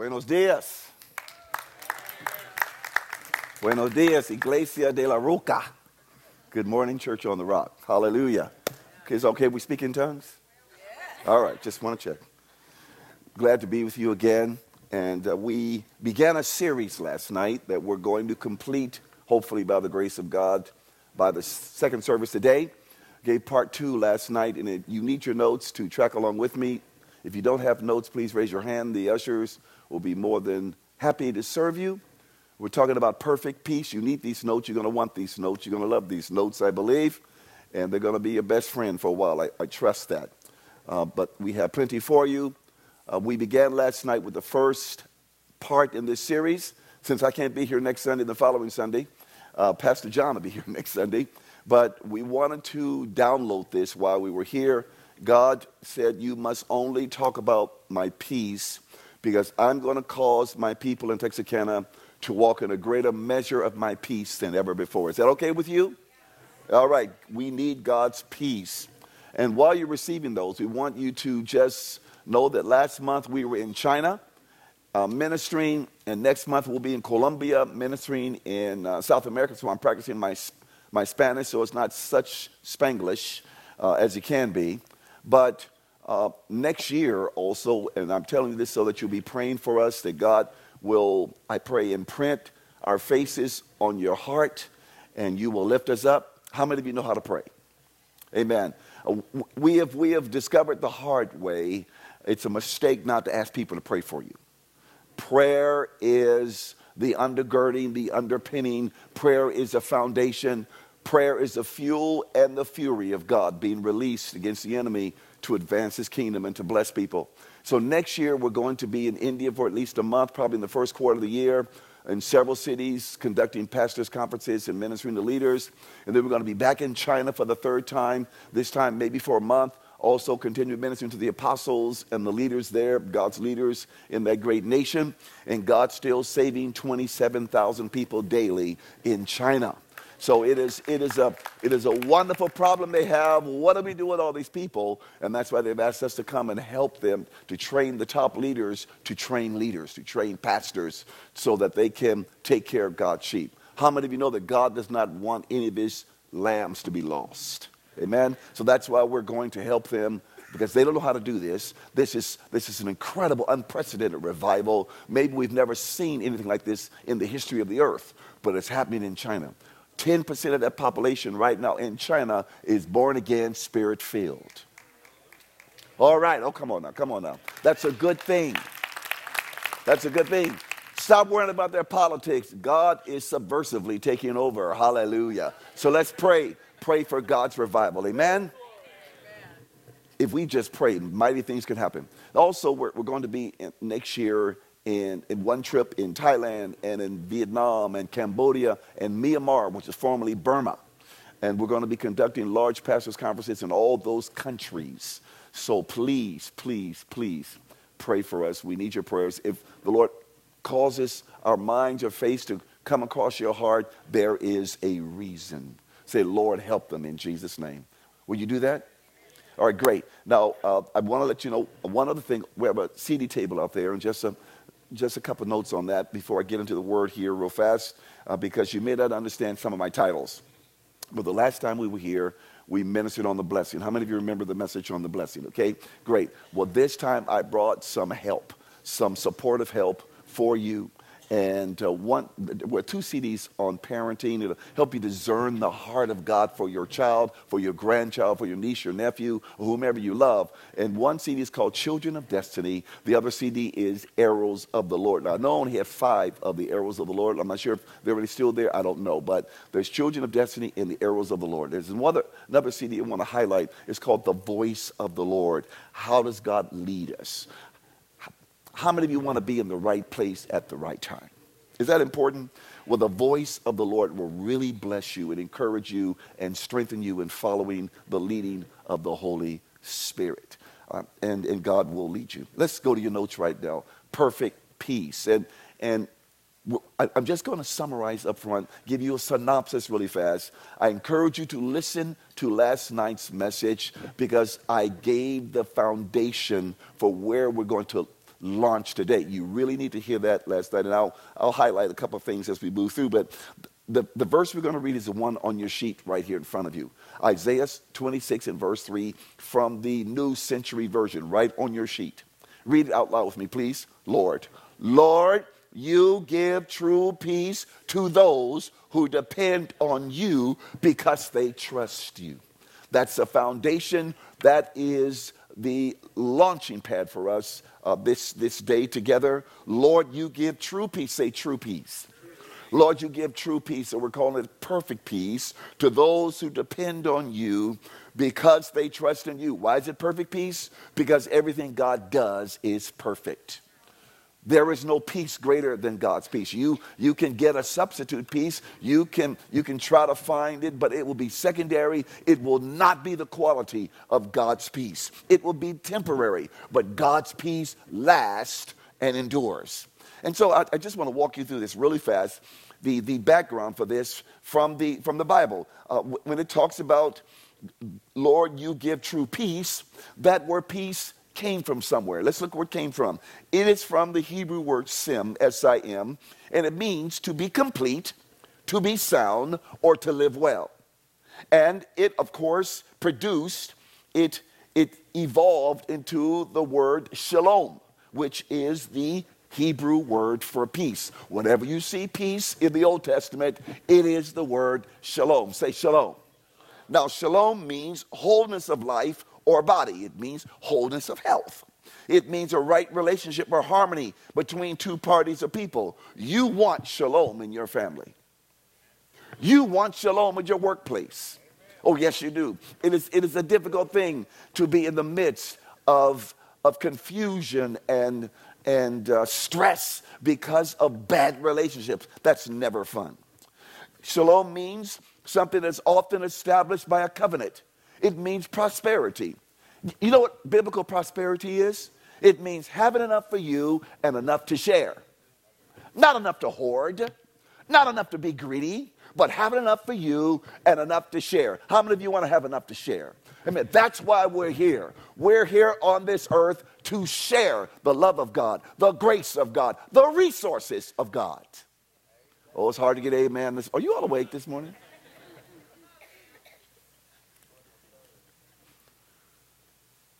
Buenos dias. Buenos dias, Iglesia de la Roca. Good morning, Church on the Rock. Hallelujah. Okay, is okay we speak in tongues? All right, just want to check. Glad to be with you again. And uh, we began a series last night that we're going to complete, hopefully by the grace of God, by the second service today. Gave part two last night, and you need your notes to track along with me. If you don't have notes, please raise your hand. The ushers will be more than happy to serve you. We're talking about perfect peace. You need these notes. You're going to want these notes. You're going to love these notes, I believe. And they're going to be your best friend for a while. I, I trust that. Uh, but we have plenty for you. Uh, we began last night with the first part in this series. Since I can't be here next Sunday, the following Sunday, uh, Pastor John will be here next Sunday. But we wanted to download this while we were here. God said, You must only talk about my peace because I'm going to cause my people in Texarkana to walk in a greater measure of my peace than ever before. Is that okay with you? All right, we need God's peace. And while you're receiving those, we want you to just know that last month we were in China uh, ministering, and next month we'll be in Colombia ministering in uh, South America. So I'm practicing my, my Spanish, so it's not such Spanglish uh, as it can be. But uh, next year also, and I'm telling you this so that you'll be praying for us, that God will, I pray, imprint our faces on your heart and you will lift us up. How many of you know how to pray? Amen. Uh, we, have, we have discovered the hard way it's a mistake not to ask people to pray for you. Prayer is the undergirding, the underpinning. Prayer is a foundation. Prayer is the fuel and the fury of God being released against the enemy to advance his kingdom and to bless people. So next year, we're going to be in India for at least a month, probably in the first quarter of the year, in several cities, conducting pastors' conferences and ministering to leaders. And then we're going to be back in China for the third time, this time maybe for a month. Also, continue ministering to the apostles and the leaders there, God's leaders in that great nation. And God still saving 27,000 people daily in China. So it is, it, is a, it is a wonderful problem they have. What do we do with all these people? And that's why they've asked us to come and help them to train the top leaders, to train leaders, to train pastors, so that they can take care of God's sheep. How many of you know that God does not want any of his lambs to be lost? Amen? So that's why we're going to help them because they don't know how to do this. This is, this is an incredible, unprecedented revival. Maybe we've never seen anything like this in the history of the earth, but it's happening in China. 10% of that population right now in China is born again, spirit filled. All right. Oh, come on now. Come on now. That's a good thing. That's a good thing. Stop worrying about their politics. God is subversively taking over. Hallelujah. So let's pray. Pray for God's revival. Amen. If we just pray, mighty things can happen. Also, we're, we're going to be next year in, in one trip in Thailand and in Vietnam and Cambodia and Myanmar, which is formerly Burma. And we're going to be conducting large pastors' conferences in all those countries. So please, please, please pray for us. We need your prayers. If the Lord causes our minds or face to come across your heart, there is a reason. Say, Lord, help them in Jesus' name. Will you do that? All right, great. Now, uh, I want to let you know one other thing. We have a CD table out there, and just a just a couple notes on that before I get into the word here real fast, uh, because you may not understand some of my titles. But the last time we were here, we ministered on the blessing. How many of you remember the message on the blessing? Okay, great. Well, this time I brought some help, some supportive help for you and uh, one, well, two CDs on parenting. It'll help you discern the heart of God for your child, for your grandchild, for your niece, your nephew, whomever you love. And one CD is called Children of Destiny. The other CD is Arrows of the Lord. Now, I know I only have five of the Arrows of the Lord. I'm not sure if they're really still there. I don't know. But there's Children of Destiny and the Arrows of the Lord. There's another, another CD I want to highlight. It's called The Voice of the Lord. How does God lead us? How many of you want to be in the right place at the right time? Is that important? Well, the voice of the Lord will really bless you and encourage you and strengthen you in following the leading of the Holy Spirit. Uh, and, and God will lead you. Let's go to your notes right now. Perfect peace. And, and I'm just going to summarize up front, give you a synopsis really fast. I encourage you to listen to last night's message because I gave the foundation for where we're going to launched today. You really need to hear that last night, and I'll, I'll highlight a couple of things as we move through. But the, the verse we're going to read is the one on your sheet right here in front of you Isaiah 26 and verse 3 from the New Century Version, right on your sheet. Read it out loud with me, please. Lord, Lord, you give true peace to those who depend on you because they trust you. That's a foundation. That is the launching pad for us uh, this, this day together. Lord, you give true peace. Say true peace. Lord, you give true peace, and we're calling it perfect peace to those who depend on you because they trust in you. Why is it perfect peace? Because everything God does is perfect. There is no peace greater than God's peace. You, you can get a substitute peace. You can, you can try to find it, but it will be secondary. It will not be the quality of God's peace. It will be temporary, but God's peace lasts and endures. And so I, I just want to walk you through this really fast the, the background for this from the, from the Bible. Uh, when it talks about, Lord, you give true peace, that word peace came from somewhere. Let's look where it came from. It is from the Hebrew word sim, S I M, and it means to be complete, to be sound, or to live well. And it, of course, produced, it, it evolved into the word shalom, which is the Hebrew word for peace. Whenever you see peace in the Old Testament, it is the word shalom. Say shalom. Now, shalom means wholeness of life or body. It means wholeness of health. It means a right relationship or harmony between two parties of people. You want shalom in your family. You want shalom in your workplace. Oh, yes, you do. It is, it is a difficult thing to be in the midst of, of confusion and, and uh, stress because of bad relationships. That's never fun. Shalom means something that's often established by a covenant. It means prosperity. You know what biblical prosperity is? It means having enough for you and enough to share. Not enough to hoard, not enough to be greedy, but having enough for you and enough to share. How many of you want to have enough to share? I mean, that's why we're here. We're here on this earth to share the love of God, the grace of God, the resources of God. Oh, it's hard to get amen. Are you all awake this morning?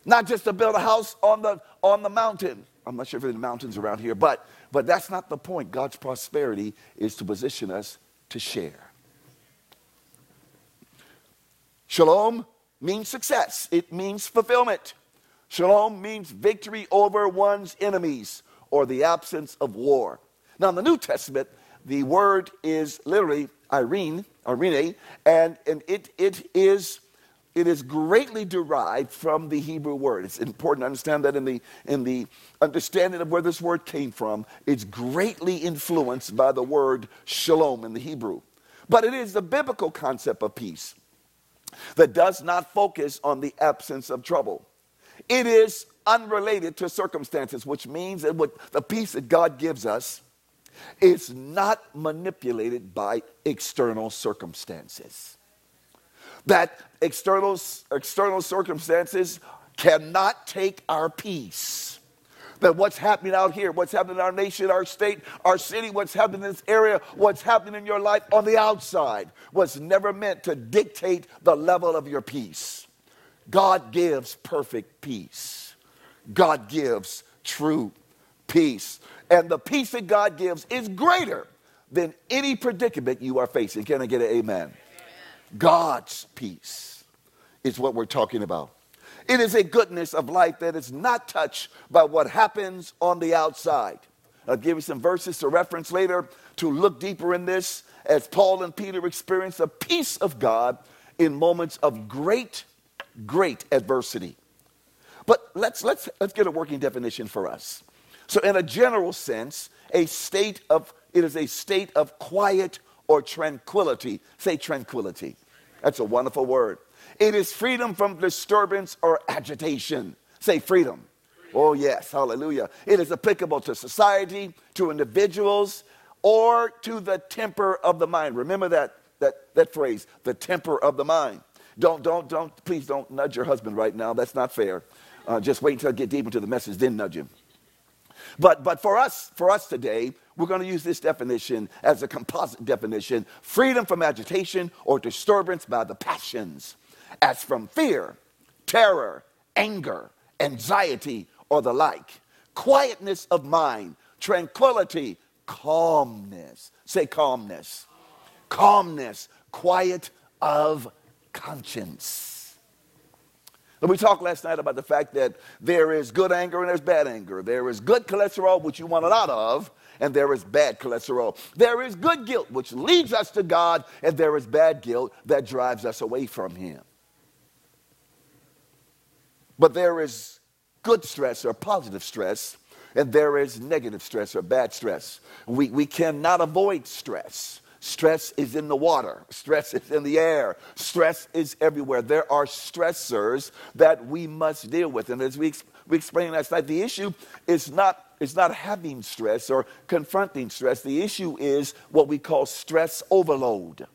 Not just to build a house on the, on the mountain. I'm not sure if there are mountains around here, but, but that's not the point. God's prosperity is to position us to share. Shalom means success, it means fulfillment. Shalom means victory over one's enemies or the absence of war. Now, in the New Testament, the word is literally eirene, eirene, and, and it, it is it is greatly derived from the Hebrew word. It's important to understand that in the, in the understanding of where this word came from, it's greatly influenced by the word shalom in the Hebrew. But it is the biblical concept of peace that does not focus on the absence of trouble. It is unrelated to circumstances, which means that what the peace that God gives us is not manipulated by external circumstances that external, external circumstances cannot take our peace. That what's happening out here, what's happening in our nation, our state, our city, what's happening in this area, what's happening in your life on the outside was never meant to dictate the level of your peace. God gives perfect peace. God gives true peace. And the peace that God gives is greater than any predicament you are facing. Can I get an amen? God's peace is what we're talking about. It is a goodness of life that is not touched by what happens on the outside. I'll give you some verses to reference later to look deeper in this as Paul and Peter experienced the peace of God in moments of great, great adversity. But let's, let's, let's get a working definition for us. So, in a general sense, a state of, it is a state of quiet or tranquility. Say tranquility. That's a wonderful word. It is freedom from disturbance or agitation. Say freedom. Oh, yes, hallelujah. It is applicable to society, to individuals, or to the temper of the mind. Remember that, that, that phrase, the temper of the mind. Don't, don't, don't, please don't nudge your husband right now. That's not fair. Uh, just wait until I get deep into the message, then nudge him. But, but for us, for us today, we're going to use this definition as a composite definition freedom from agitation or disturbance by the passions, as from fear, terror, anger, anxiety, or the like. Quietness of mind, tranquility, calmness. Say calmness. Calmness, quiet of conscience. We talked last night about the fact that there is good anger and there's bad anger. There is good cholesterol, which you want a lot of, and there is bad cholesterol. There is good guilt, which leads us to God, and there is bad guilt that drives us away from Him. But there is good stress or positive stress, and there is negative stress or bad stress. We, we cannot avoid stress. Stress is in the water. Stress is in the air. Stress is everywhere. There are stressors that we must deal with. And as we, we explained last night, the issue is not, is not having stress or confronting stress. The issue is what we call stress overload.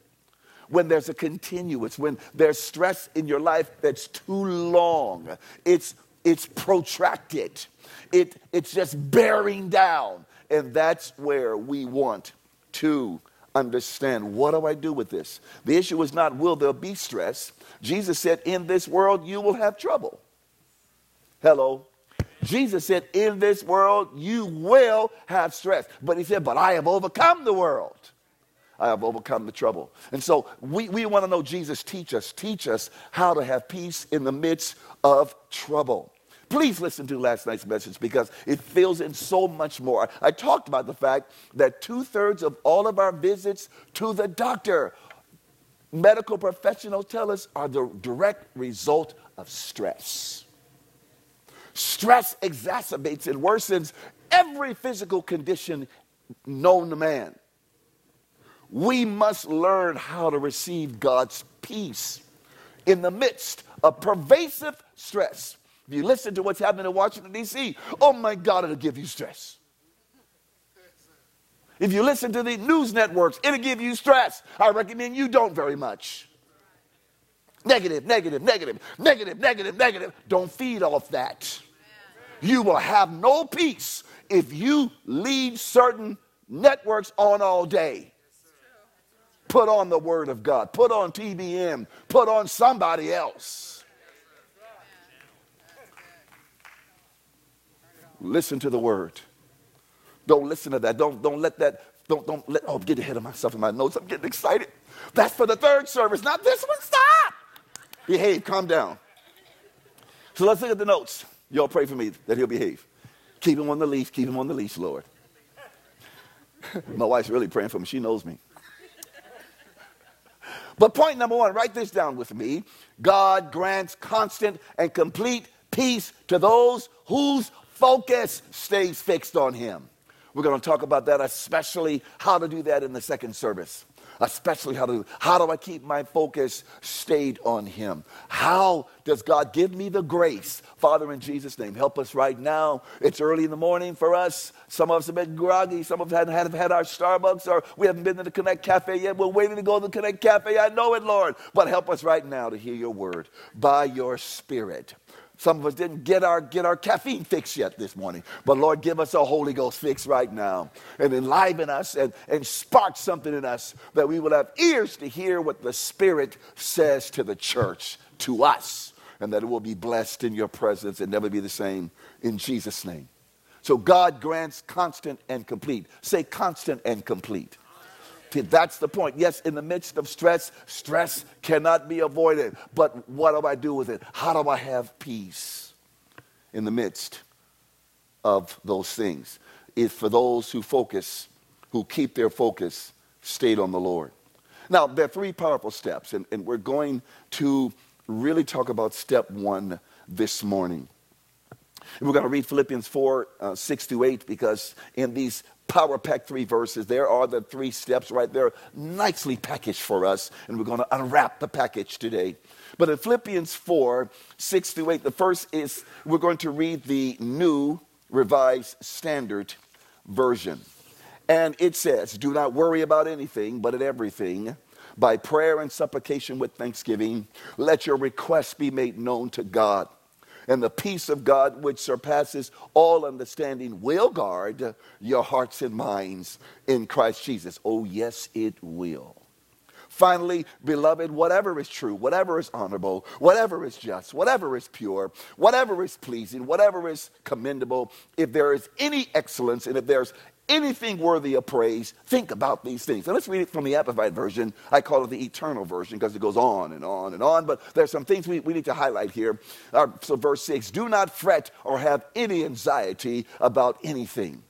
When there's a continuous, when there's stress in your life that's too long, it's, it's protracted, it, it's just bearing down. And that's where we want to understand what do I do with this? The issue is not will there be stress. Jesus said, In this world you will have trouble. Hello. Jesus said, In this world you will have stress. But he said, But I have overcome the world. I have overcome the trouble. And so we, we want to know Jesus, teach us, teach us how to have peace in the midst of trouble. Please listen to last night's message because it fills in so much more. I talked about the fact that two thirds of all of our visits to the doctor, medical professionals tell us, are the direct result of stress. Stress exacerbates and worsens every physical condition known to man. We must learn how to receive God's peace in the midst of pervasive stress. If you listen to what's happening in Washington, D.C., oh my God, it'll give you stress. If you listen to the news networks, it'll give you stress. I recommend you don't very much. Negative, negative, negative, negative, negative, negative. Don't feed off that. You will have no peace if you leave certain networks on all day. Put on the Word of God, put on TBN, put on somebody else. Listen to the word. Don't listen to that. Don't, don't let that, don't, don't let, oh, I'm getting ahead of myself in my notes. I'm getting excited. That's for the third service, not this one. Stop. Behave, calm down. So let's look at the notes. Y'all pray for me that he'll behave. Keep him on the leash, keep him on the leash, Lord. my wife's really praying for me. She knows me. But point number one, write this down with me. God grants constant and complete peace to those whose focus stays fixed on Him. We're going to talk about that, especially how to do that in the second service. Especially how to how do I keep my focus stayed on Him? How does God give me the grace? Father, in Jesus' name, help us right now. It's early in the morning for us. Some of us have been groggy. Some of us haven't had, had our Starbucks or we haven't been to the Connect Cafe yet. We're waiting to go to the Connect Cafe. I know it, Lord. But help us right now to hear your word by your Spirit. Some of us didn't get our, get our caffeine fix yet this morning. But Lord, give us a Holy Ghost fix right now and enliven us and, and spark something in us that we will have ears to hear what the Spirit says to the church, to us, and that it will be blessed in your presence and never be the same in Jesus' name. So God grants constant and complete. Say constant and complete. That's the point. Yes, in the midst of stress, stress cannot be avoided. But what do I do with it? How do I have peace in the midst of those things? Is for those who focus, who keep their focus stayed on the Lord. Now, there are three powerful steps, and, and we're going to really talk about step one this morning. And we're going to read Philippians 4 uh, 6 to 8 because in these Power Pack three verses. There are the three steps right there, nicely packaged for us, and we're going to unwrap the package today. But in Philippians 4 6 through 8, the first is we're going to read the New Revised Standard Version. And it says, Do not worry about anything, but in everything, by prayer and supplication with thanksgiving, let your requests be made known to God And the peace of God, which surpasses all understanding, will guard your hearts and minds in Christ Jesus. Oh, yes, it will. Finally, beloved, whatever is true, whatever is honorable, whatever is just, whatever is pure, whatever is pleasing, whatever is commendable, if there is any excellence and if there's anything worthy of praise, think about these things. And let's read it from the Amplified Version. I call it the eternal version because it goes on and on and on. But there's some things we, we need to highlight here. Uh, so, verse 6 do not fret or have any anxiety about anything.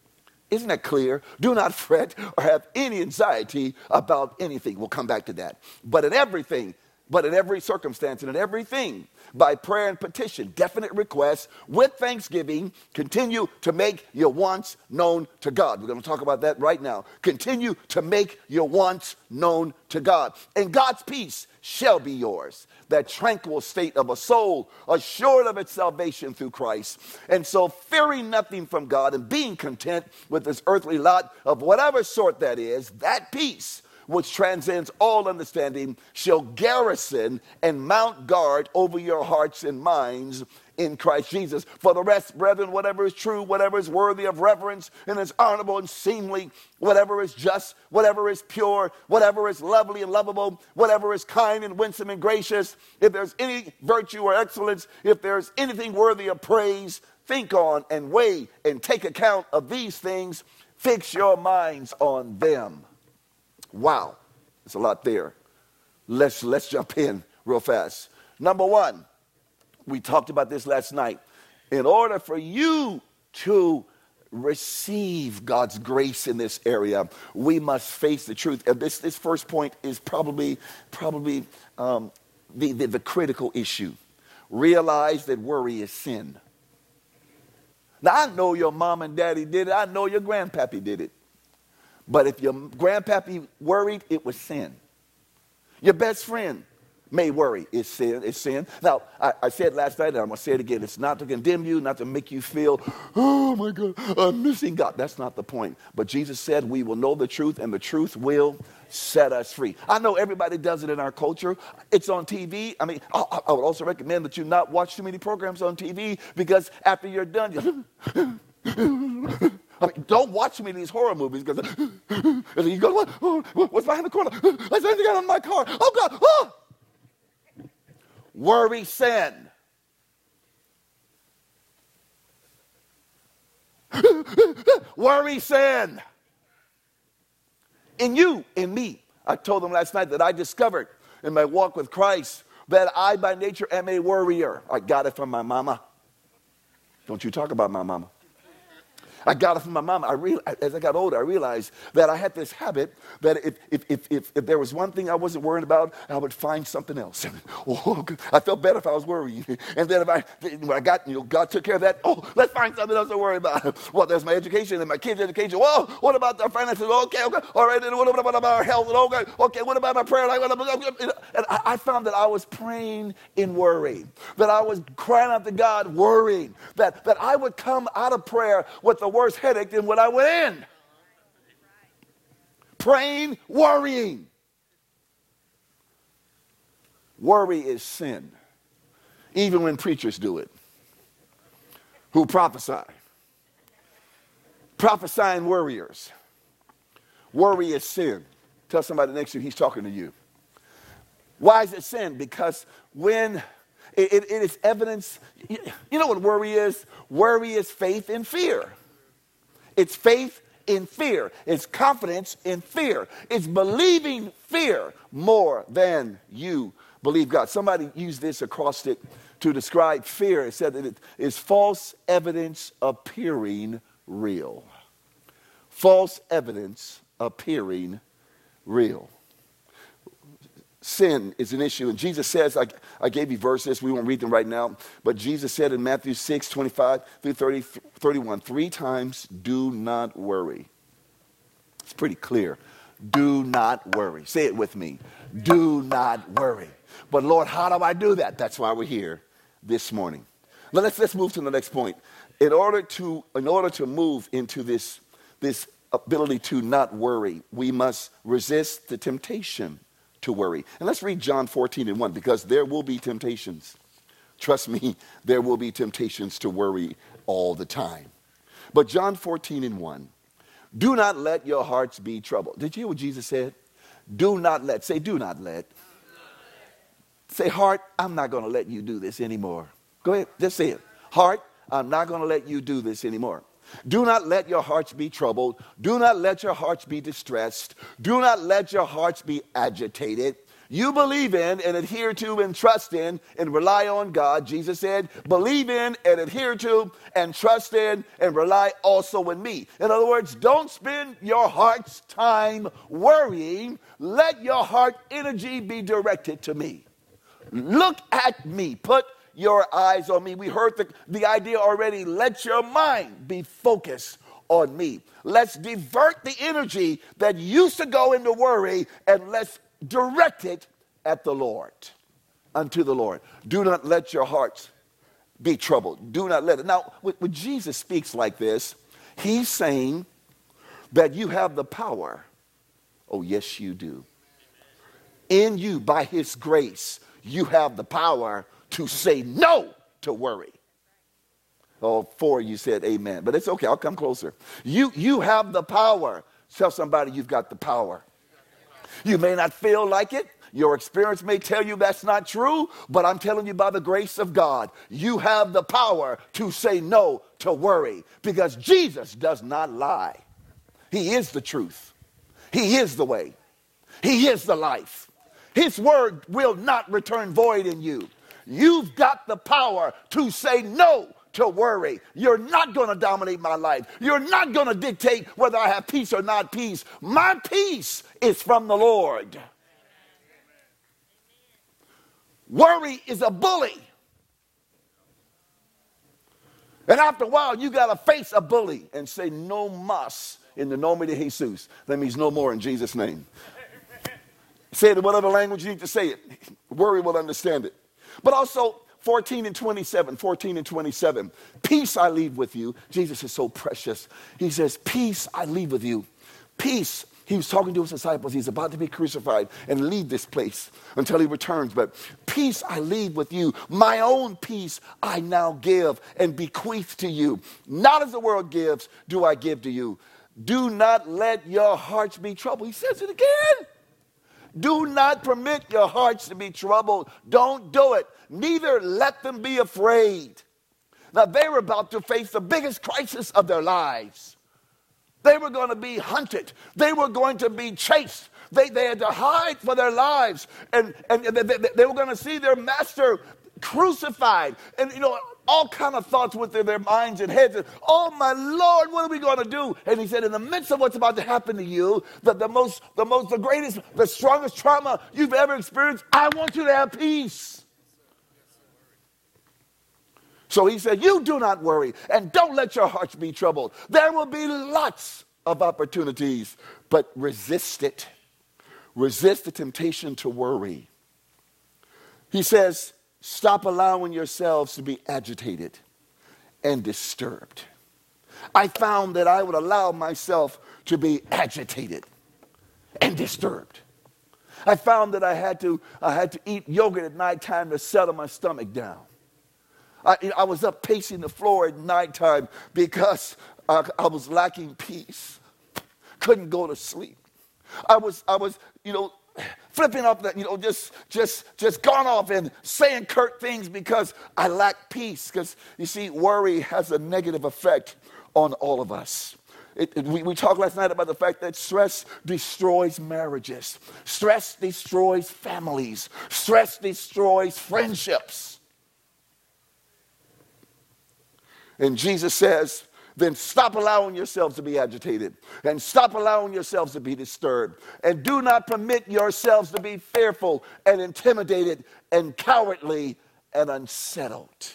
Isn't that clear? Do not fret or have any anxiety about anything. We'll come back to that. But in everything, but in every circumstance and in everything, by prayer and petition, definite requests, with thanksgiving, continue to make your wants known to God. We're going to talk about that right now. Continue to make your wants known to God. And God's peace shall be yours. That tranquil state of a soul, assured of its salvation through Christ. And so, fearing nothing from God and being content with this earthly lot of whatever sort that is, that peace which transcends all understanding, shall garrison and mount guard over your hearts and minds in Christ Jesus. For the rest, brethren, whatever is true, whatever is worthy of reverence and is honorable and seemly, whatever is just, whatever is pure, whatever is lovely and lovable, whatever is kind and winsome and gracious, if there's any virtue or excellence, if there's anything worthy of praise, think on and weigh and take account of these things. Fix your minds on them. Wow, there's a lot there. Let's, let's jump in real fast. Number one, we talked about this last night. In order for you to receive God's grace in this area, we must face the truth. And this, this first point is probably, probably um, the, the, the critical issue. Realize that worry is sin. Now, I know your mom and daddy did it. I know your grandpappy did it. But if your grandpappy worried, it was sin. Your best friend may worry. It's sin. It's sin. Now, I, I, said last night, and I'm going to say it again. It's not to condemn you, not to make you feel, oh my God, I'm missing God. That's not the point. But Jesus said, we will know the truth, and the truth will set us free. I know everybody does it in our culture. It's on TV. I mean, I, I would also recommend that you not watch too many programs on TV because after you're done, you I mean, don't watch me these horror movies because you go, what, oh, what's behind the corner? There's anything out on my car. Oh, God. Oh. Worry, sin. Worry, sin. In you, in me. I told them last night that I discovered in my walk with Christ that I, by nature, am a worrier. I got it from my mama. Don't you talk about my mama. I got it from my mom. I real, as I got older, I realized that I had this habit that if, if, if, if, if there was one thing I wasn't worried about, I would find something else. oh, I felt better if I was worried. And then if I, when I got, you know, God took care of that, oh, let's find something else to worry about. Well, there's my education and my kids' education. Whoa, what about the finances? Okay, okay, all right. And what about our health? Okay, okay, what about my prayer? And I found that I was praying in worry, that I was crying out to God worried, that, that I would come out of prayer with the worse headache than when I went in. Praying, worrying. Worry is sin, even when preachers do it who prophesy. Prophesying worriers. Worry is sin. Tell somebody next to you, he's talking to you. Why is it sin? Because when it, it, it is evidence, you, you know what worry is? Worry is faith in fear. It's faith in fear. It's confidence in fear. It's believing fear more than you believe God. Somebody used this acrostic to describe fear. It said that it is false evidence appearing real. False evidence appearing real sin is an issue. And Jesus says, I, I gave you verses, we won't read them right now, but Jesus said in Matthew 6, 25 through 30, 31, three times, do not worry. It's pretty clear. Do not worry. Say it with me. Do not worry. But Lord, how do I do that? That's why we're here this morning. Now let's, let's move to the next point. In order to, in order to move into this, this ability to not worry, we must resist the temptation to worry. And let's read John 14 and 1 because there will be temptations. Trust me, there will be temptations to worry all the time. But John 14 and 1, do not let your hearts be troubled. Did you hear what Jesus said? Do not let. Say, do not let. Say, heart, I'm not going to let you do this anymore. Go ahead, just say it. Heart, I'm not going to let you do this anymore. Do not let your hearts be troubled. Do not let your hearts be distressed. Do not let your hearts be agitated. You believe in and adhere to and trust in and rely on God. Jesus said, believe in and adhere to and trust in and rely also in me. In other words, don't spend your heart's time worrying. Let your heart energy be directed to me. Look at me. Put your eyes on me. We heard the, the idea already. Let your mind be focused on me. Let's divert the energy that used to go into worry and let's direct it at the Lord, unto the Lord. Do not let your hearts be troubled. Do not let it. Now, when Jesus speaks like this, he's saying that you have the power. Oh, yes, you do. In you, by his grace, you have the power to say no to worry. Oh, four, you said amen. But it's okay, I'll come closer. You, you have the power. Tell somebody you've got the power. You may not feel like it. Your experience may tell you that's not true, but I'm telling you by the grace of God, you have the power to say no to worry because Jesus does not lie. He is the truth, He is the way, He is the life. His word will not return void in you. You've got the power to say no to worry. You're not going to dominate my life. You're not going to dictate whether I have peace or not peace. My peace is from the Lord. Worry is a bully. And after a while, you got to face a bully and say, No mas in the nome de Jesus. That means no more in Jesus' name. Say it in whatever language you need to say it. Worry will understand it. But also, 14 and 27, 14 and 27. Peace I leave with you. Jesus is so precious. He says, Peace I leave with you. Peace. He was talking to his disciples. He's about to be crucified and leave this place until he returns. But peace I leave with you. My own peace I now give and bequeath to you. Not as the world gives, do I give to you. Do not let your hearts be troubled. He says it again. Do not permit your hearts to be troubled. Don't do it. Neither let them be afraid. Now, they were about to face the biggest crisis of their lives. They were going to be hunted, they were going to be chased. They, they had to hide for their lives, and, and they, they, they were going to see their master crucified. And, you know, all kind of thoughts went through their minds and heads. And, oh my Lord, what are we going to do? And he said, in the midst of what's about to happen to you, the, the most, the most, the greatest, the strongest trauma you've ever experienced, I want you to have peace. So he said, You do not worry and don't let your hearts be troubled. There will be lots of opportunities, but resist it. Resist the temptation to worry. He says, Stop allowing yourselves to be agitated and disturbed. I found that I would allow myself to be agitated and disturbed. I found that I had to, I had to eat yogurt at nighttime to settle my stomach down. I, I was up pacing the floor at nighttime because I, I was lacking peace. Couldn't go to sleep. I was, I was, you know, flipping up that, you know, just just just gone off and saying curt things because I lack peace. Because you see, worry has a negative effect on all of us. It, it, we, we talked last night about the fact that stress destroys marriages, stress destroys families, stress destroys friendships. And Jesus says, then stop allowing yourselves to be agitated and stop allowing yourselves to be disturbed. And do not permit yourselves to be fearful and intimidated and cowardly and unsettled.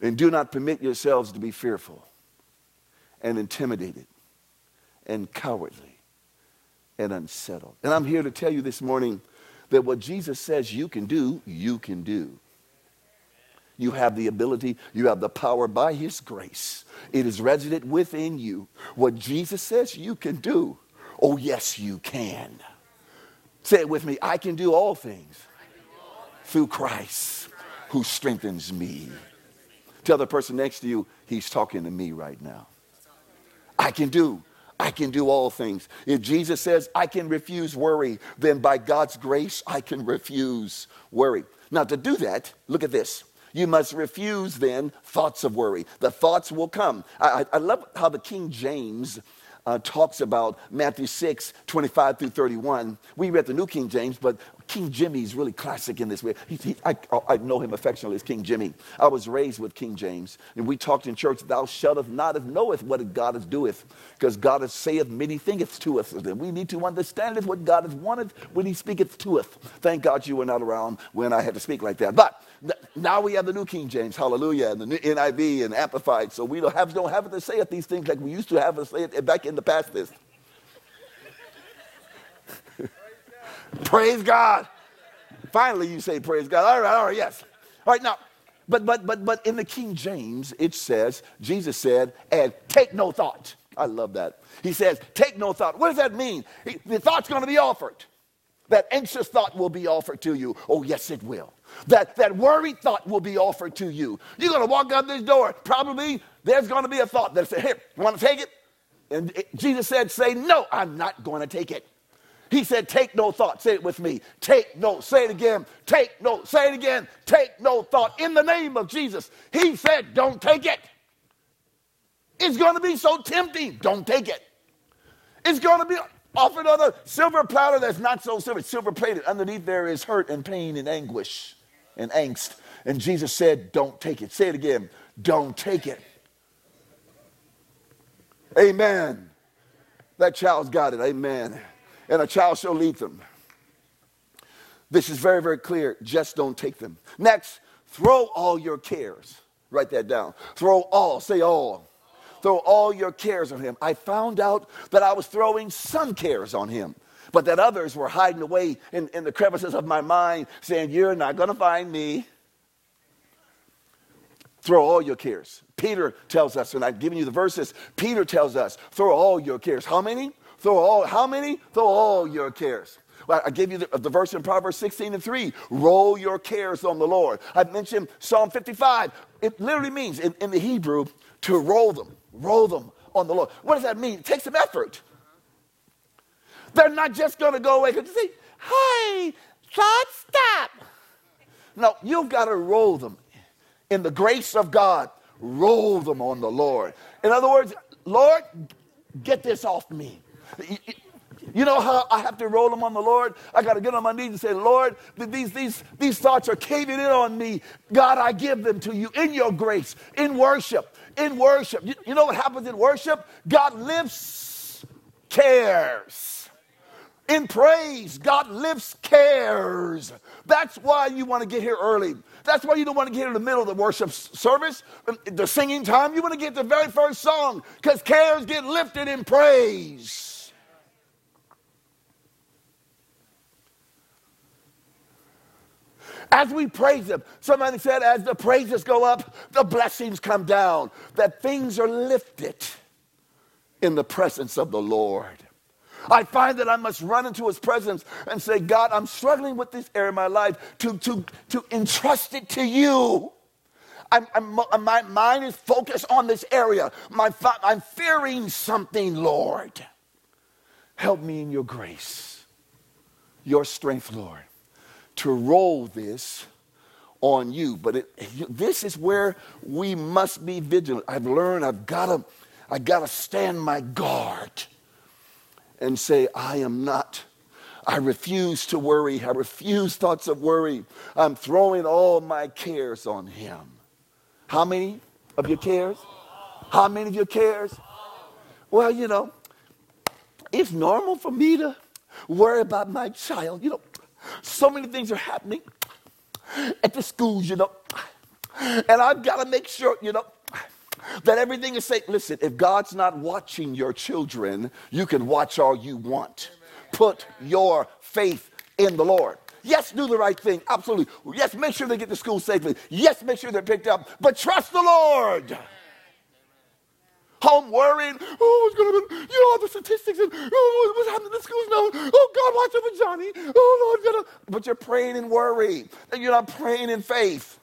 And do not permit yourselves to be fearful and intimidated and cowardly and unsettled. And I'm here to tell you this morning that what Jesus says you can do, you can do. You have the ability, you have the power by His grace. It is resident within you. What Jesus says you can do, oh, yes, you can. Say it with me. I can do all things through Christ who strengthens me. Tell the person next to you, he's talking to me right now. I can do. I can do all things. If Jesus says I can refuse worry, then by God's grace, I can refuse worry. Now, to do that, look at this. You must refuse then thoughts of worry. The thoughts will come. I, I love how the King James uh, talks about Matthew 6, 25 through 31. We read the New King James, but King Jimmy is really classic in this way. He, he, I, I, know him affectionately as King Jimmy. I was raised with King James, and we talked in church, Thou shutteth not if knoweth what God is doeth, because God is saith many things to us. And we need to understand what God has wanted when he speaketh to us. Thank God you were not around when I had to speak like that. But now we have the New King James, hallelujah, and the new NIV and Amplified, so we don't have, don't have to say it, these things like we used to have to say it back in the past. This. praise God. Finally, you say praise God. All right, all right, yes. All right, now, but but but but in the King James, it says, Jesus said, and take no thought. I love that. He says, take no thought. What does that mean? The thought's going to be offered. That anxious thought will be offered to you. Oh, yes, it will. That, that worried thought will be offered to you. You're going to walk out this door. Probably there's going to be a thought that says, Here, you want to take it? And it, Jesus said, Say, No, I'm not going to take it. He said, Take no thought. Say it with me. Take no, say it again. Take no, say it again. Take no thought. In the name of Jesus, He said, Don't take it. It's going to be so tempting. Don't take it. It's going to be offered on a silver platter that's not so silver, silver plated. Underneath there is hurt and pain and anguish and angst. And Jesus said, Don't take it. Say it again. Don't take it. Amen. That child's got it. Amen. And a child shall lead them. This is very, very clear. Just don't take them. Next, throw all your cares. Write that down. Throw all. Say all. Throw all your cares on him. I found out that I was throwing some cares on him but that others were hiding away in, in the crevices of my mind, saying, You're not going to find me. Throw all your cares. Peter tells us, and I've given you the verses. Peter tells us, throw all your cares. How many? Throw all, how many? Throw all your cares. Well, I gave you the, the, verse in Proverbs 16 and 3. Roll your cares on the Lord. I mentioned Psalm 55. It literally means in, in the Hebrew to roll them, roll them on the Lord. What does that mean? It takes some effort. Not just going to go away because you say, hey, God, stop. No, you've got to roll them in the grace of God. Roll them on the Lord. In other words, Lord, get this off me. You know how I have to roll them on the Lord? I got to get on my knees and say, Lord, these, these, these thoughts are caving in on me. God, I give them to you in your grace, in worship, in worship. You, you know what happens in worship? God lifts cares. In praise, God lifts cares. That's why you want to get here early. That's why you don't want to get in the middle of the worship service, um, the singing time. You want to get the very first song because cares get lifted in praise. As we praise Him, somebody said, as the praises go up, the blessings come down, that things are lifted in the presence of the Lord. I find that I must run into his presence and say, God, I'm struggling with this area of my life to, to, to entrust it to you. I'm, I'm, my mind is focused on this area. My, I'm fearing something, Lord. Help me in your grace, your strength, Lord, to roll this on you. But it, this is where we must be vigilant. I've learned I've got to I got to stand my guard and say, I am not. I refuse to worry. I refuse thoughts of worry. I'm throwing all my cares on Him. How many of your cares? How many of your cares? Well, you know, it's normal for me to worry about my child. You know, so many things are happening at the schools, you know, and I've got to make sure, you know, that everything is safe. Listen, if God's not watching your children, you can watch all you want. Put your faith in the Lord. Yes, do the right thing. Absolutely. Yes, make sure they get to school safely. Yes, make sure they're picked up. But trust the Lord. home worrying, oh, what's going to be, you know, all the statistics and oh, what's happening in the schools now. Oh, God, watch over Johnny. Oh, Lord, gonna. But you're praying in worry, and you're not praying in faith.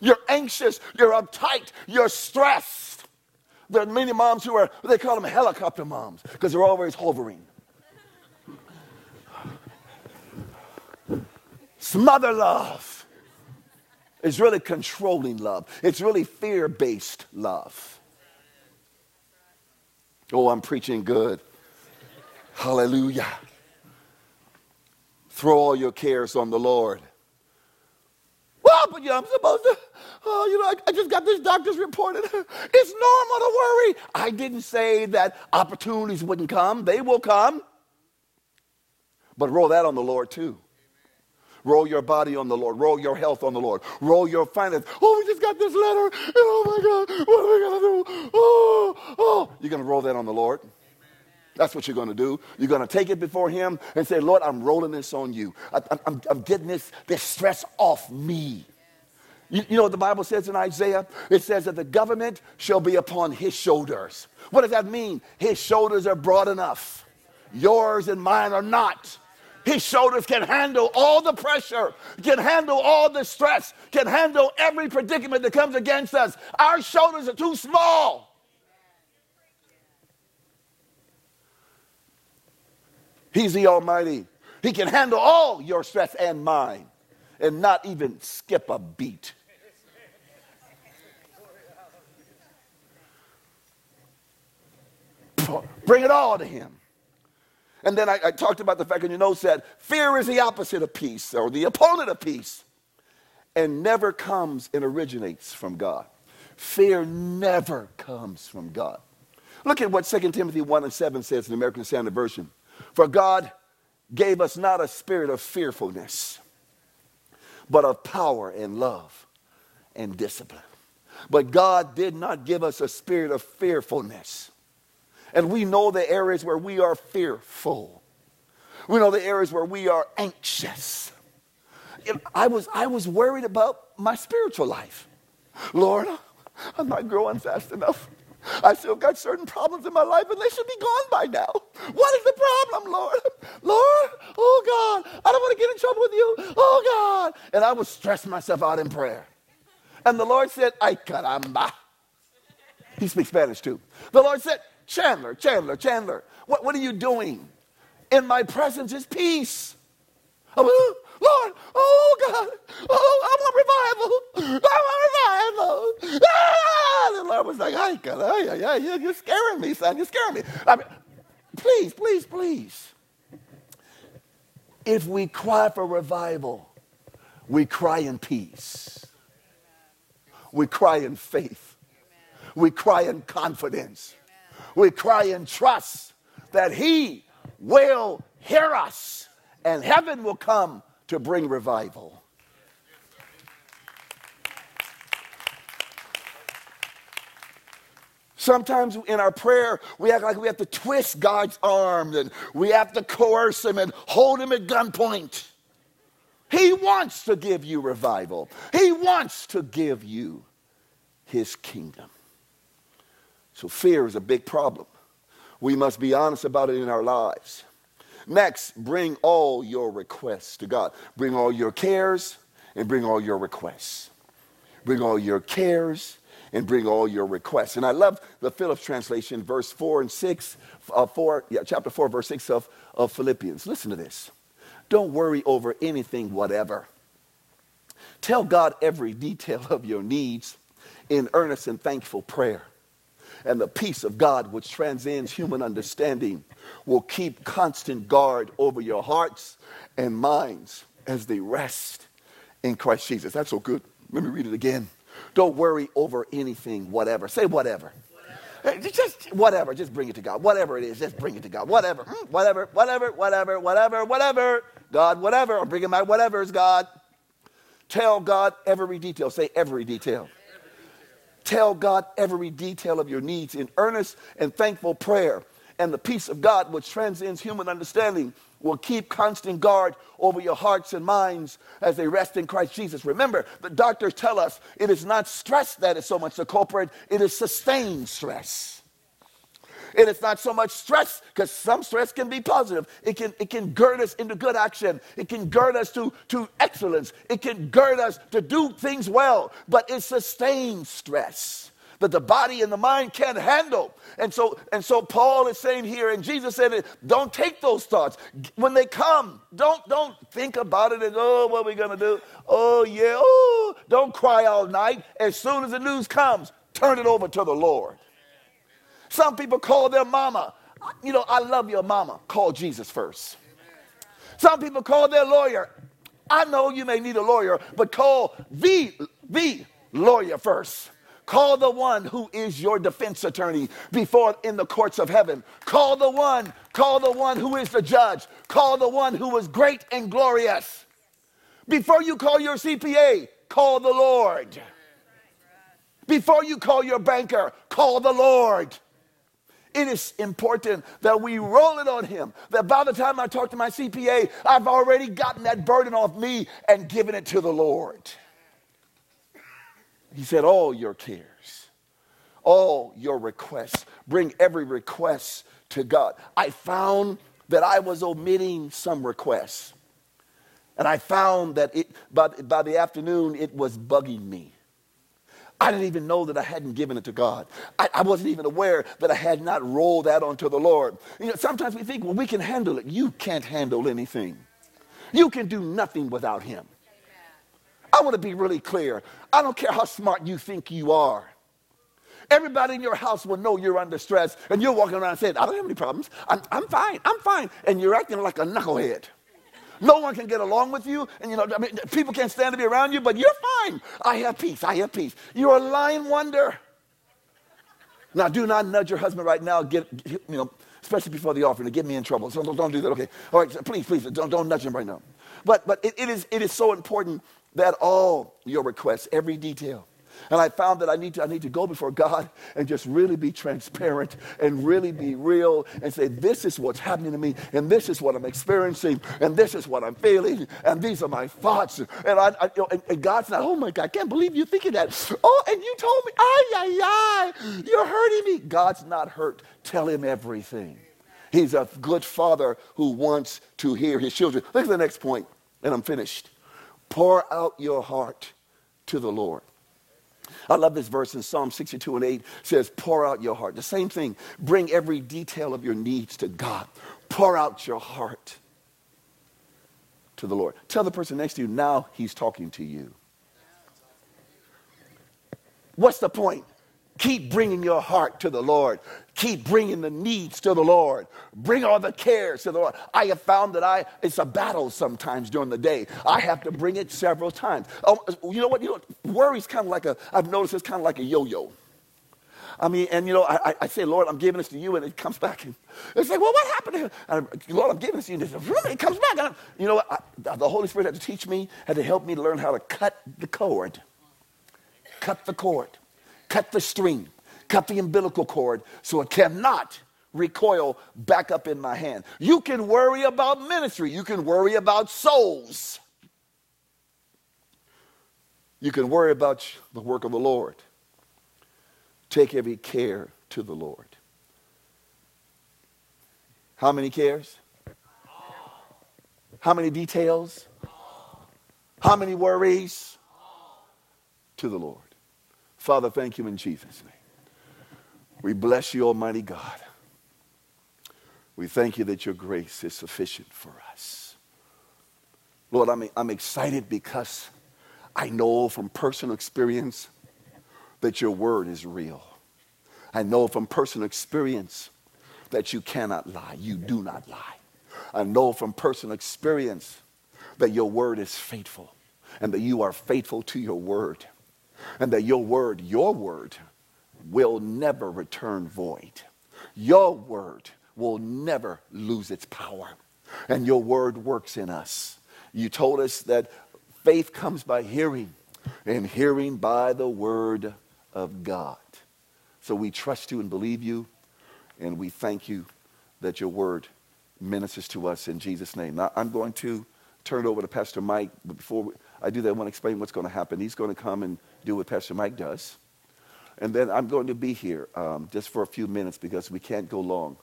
You're anxious, you're uptight, you're stressed. There are many moms who are, they call them helicopter moms because they're always hovering. Smother love is really controlling love, it's really fear based love. Oh, I'm preaching good. Hallelujah. Throw all your cares on the Lord. Well, but know, I'm supposed to, oh, you know, I, I just got this doctor's report. it's normal to worry. I didn't say that opportunities wouldn't come, they will come. But roll that on the Lord too. Roll your body on the Lord. Roll your health on the Lord. Roll your finances. Oh, we just got this letter. Oh my God, what are we going to do? Oh, oh. You're going to roll that on the Lord. That's what you're going to do. You're going to take it before Him and say, Lord, I'm rolling this on you. I, am I'm getting this, this stress off me. You, you know what the Bible says in Isaiah? It says that the government shall be upon His shoulders. What does that mean? His shoulders are broad enough. Yours and mine are not. His shoulders can handle all the pressure, can handle all the stress, can handle every predicament that comes against us. Our shoulders are too small. He's the Almighty. He can handle all your stress and mine and not even skip a beat. Bring it all to Him. And then I, I, talked about the fact, and you know, said fear is the opposite of peace or the opponent of peace and never comes and originates from God. Fear never comes from God. Look at what 2 Timothy 1 and 7 says in the American Standard Version. For God gave us not a spirit of fearfulness, but of power and love and discipline. But God did not give us a spirit of fearfulness and we know the areas where we are fearful. We know the areas where we are anxious. I, was, I was worried about my spiritual life. Lord, I'm not growing fast enough. I still got certain problems in my life and they should be gone by now. What is the problem, Lord? Lord, oh God, I don't want to get in trouble with you. Oh God. And I was stress myself out in prayer. And the Lord said, Ay caramba. He speaks Spanish too. The Lord said, Chandler, Chandler, Chandler, what, what are you doing? In my presence is peace. Oh, Lord, oh God, oh, I want revival. I want revival. Ah! The Lord was like, "Ay, God, ay, ay, ay, you're scaring me, son. You're scaring me. I mean, please, please, please. If we cry for revival, we cry in peace. We cry in faith. We cry in confidence we cry and trust that He will hear us and heaven will come to bring revival. Sometimes in our prayer, we act like we have to twist God's arm and we have to coerce Him and hold Him at gunpoint. He wants to give you revival, He wants to give you His kingdom. So fear is a big problem. We must be honest about it in our lives. Next, bring all your requests to God. Bring all your cares and bring all your requests. Bring all your cares and bring all your requests. And I love the Phillips translation, verse 4 and 6, uh, 4, yeah, chapter 4, verse 6 of, of Philippians. Listen to this. Don't worry over anything, whatever. Tell God every detail of your needs in earnest and thankful prayer and the peace of God, which transcends human understanding, will keep constant guard over your hearts and minds as they rest in Christ Jesus. That's so good. Let me read it again. Don't worry over anything, whatever. Say whatever. whatever. Just whatever. Just bring it to God. Whatever it is, just bring it to God. Whatever. Mm, whatever. Whatever. Whatever. Whatever. Whatever. God, whatever. I'm bringing my whatever's God. Tell God every detail. Say every detail. Tell God every detail of your needs in earnest and thankful prayer. And the peace of God, which transcends human understanding, will keep constant guard over your hearts and minds as they rest in Christ Jesus. Remember, the doctors tell us it is not stress that is so much the culprit, it is sustained stress. And it's not so much stress, because some stress can be positive. It can, it can gird us into good action. It can gird us to, to excellence. It can gird us to do things well. But it's sustained stress that the body and the mind can't handle. And so, and so Paul is saying here, and Jesus said don't take those thoughts. When they come, don't, don't think about it as, oh, what are we going to do? Oh, yeah, oh, don't cry all night. As soon as the news comes, turn it over to the Lord. Some people call their mama. You know, I love your mama. Call Jesus first. Some people call their lawyer. I know you may need a lawyer, but call the, the lawyer first. Call the one who is your defense attorney before in the courts of heaven. Call the one, call the one who is the judge. Call the one who is great and glorious. Before you call your CPA, call the Lord. Before you call your banker, call the Lord. It is important that we roll it on him. That by the time I talk to my CPA, I've already gotten that burden off me and given it to the Lord. He said, All your cares, all your requests, bring every request to God. I found that I was omitting some requests. And I found that it, by, by the afternoon, it was bugging me. I didn't even know that I hadn't given it to God. I, I, wasn't even aware that I had not rolled that onto the Lord. You know, sometimes we think, well, we can handle it. You can't handle anything. You can do nothing without Him. I want to be really clear. I don't care how smart you think you are. Everybody in your house will know you're under stress, and you're walking around saying, I don't have any problems. I'm, I'm fine. I'm fine. And you're acting like a knucklehead. No one can get along with you, and you know, I mean, people can't stand to be around you, but you're fine. I have peace. I have peace. You're a lying wonder. Now, do not nudge your husband right now, get, you know, especially before the offering, to get me in trouble. So don't, don't do that, okay? All right, so please, please, don't, don't nudge him right now. But, but it, it, is, it is so important that all your requests, every detail, and I found that I need to, I need to go before God and just really be transparent and really be real and say, this is what's happening to me, and this is what I'm experiencing, and this is what I'm feeling, and these are my thoughts. And, I, I you know, and, and, God's not, oh my God, I can't believe you're thinking that. Oh, and you told me, ay, ay, ay, you're hurting me. God's not hurt. Tell him everything. He's a good father who wants to hear his children. Look at the next point, and I'm finished. Pour out your heart to the Lord. I love this verse in Psalm 62 and 8 says, Pour out your heart. The same thing. Bring every detail of your needs to God. Pour out your heart to the Lord. Tell the person next to you, now he's talking to you. What's the point? Keep bringing your heart to the Lord. Keep bringing the needs to the Lord. Bring all the cares to the Lord. I have found that I it's a battle sometimes during the day. I have to bring it several times. Oh, you know what? You know, worry's kind of like a. I've noticed it's kind of like a yo-yo. I mean, and you know, I, I say, Lord, I'm giving this to you, and it comes back. And it's like, well, what happened to him? And Lord, I'm giving this to you. And it's, really, it comes back. You know what? I, the Holy Spirit had to teach me, had to help me to learn how to cut the cord. Cut the cord cut the string, cut the umbilical cord so it cannot recoil back up in my hand. You can worry about ministry, you can worry about souls, you can worry about the work of the Lord. Take every care to the Lord. How many cares? How many details? How many worries? To the Lord. Father, thank you in Jesus' name. We bless you, Almighty God. We thank you that your grace is sufficient for us. Lord, I'm, I'm excited because I know from personal experience that your word is real. I know from personal experience that you cannot lie. You do not lie. I know from personal experience that your word is faithful and that you are faithful to your word and that your word, your word, will never return void. Your word will never lose its power. And your word works in us. You told us that faith comes by hearing, and hearing by the word of God. So we trust you and believe you, and we thank you that your word ministers to us in Jesus' name. Now, I'm going to turn it over to Pastor Mike. But before I do that, I want to explain what's going to happen. He's going to come and do what Pastor Mike does. And then I'm going to be here um, just for a few minutes because we can't go long.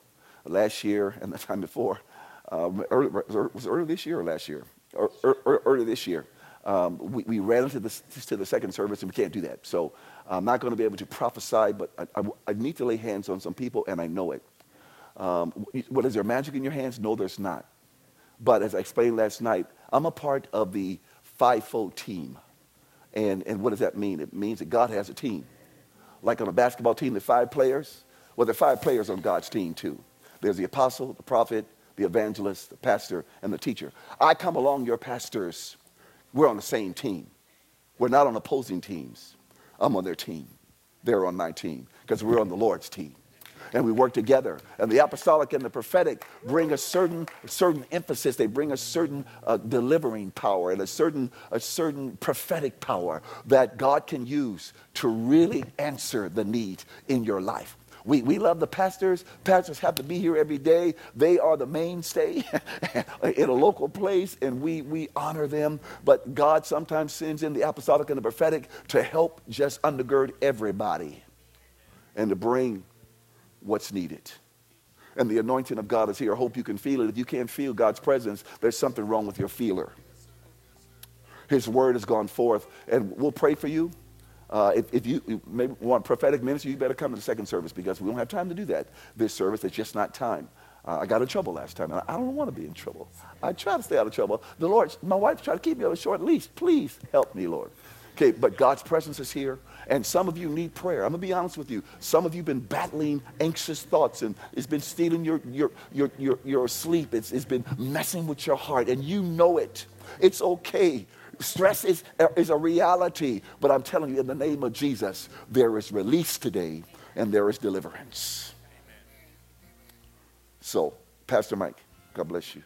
Last year and the time before, um, early, was early this year or last year? Or, or, early this year. Um, we, we, ran into the, to the second service and we can't do that. So I'm not going to be able to prophesy, but I, I, I need to lay hands on some people and I know it. Um, what is there magic in your hands? No, there's not. But as I explained last night, I'm a part of the fivefold team. And, and what does that mean? It means that God has a team. Like on a basketball team, there are five players. Well, there are five players on God's team, too. There's the apostle, the prophet, the evangelist, the pastor, and the teacher. I come along your pastors. We're on the same team. We're not on opposing teams. I'm on their team. They're on my team because we're on the Lord's team and we work together. And the apostolic and the prophetic bring a certain, certain emphasis. They bring a certain uh, delivering power and a certain, a certain prophetic power that God can use to really answer the need in your life. We, we love the pastors. Pastors have to be here every day. They are the mainstay in a local place, and we, we honor them. But God sometimes sends in the apostolic and the prophetic to help just undergird everybody and to bring what's needed. And the anointing of God is here. I hope you can feel it. If you can't feel God's presence, there's something wrong with your feeler. His word has gone forth, and we'll pray for you. Uh, if, if you maybe want prophetic ministry, you better come to the second service because we don't have time to do that. This service, it's just not time. Uh, I got in trouble last time, and I don't want to be in trouble. I try to stay out of trouble. The Lord, my wife tried to keep me on a short leash. Please help me, Lord. Okay, but God's presence is here, and some of you need prayer. I'm gonna be honest with you. Some of you have been battling anxious thoughts, and it's been stealing your your your your, your sleep. It's, it's been messing with your heart, and you know it. It's okay. Stress is, is a reality, but I'm telling you, in the name of Jesus, there is release today and there is deliverance. So, Pastor Mike, God bless you.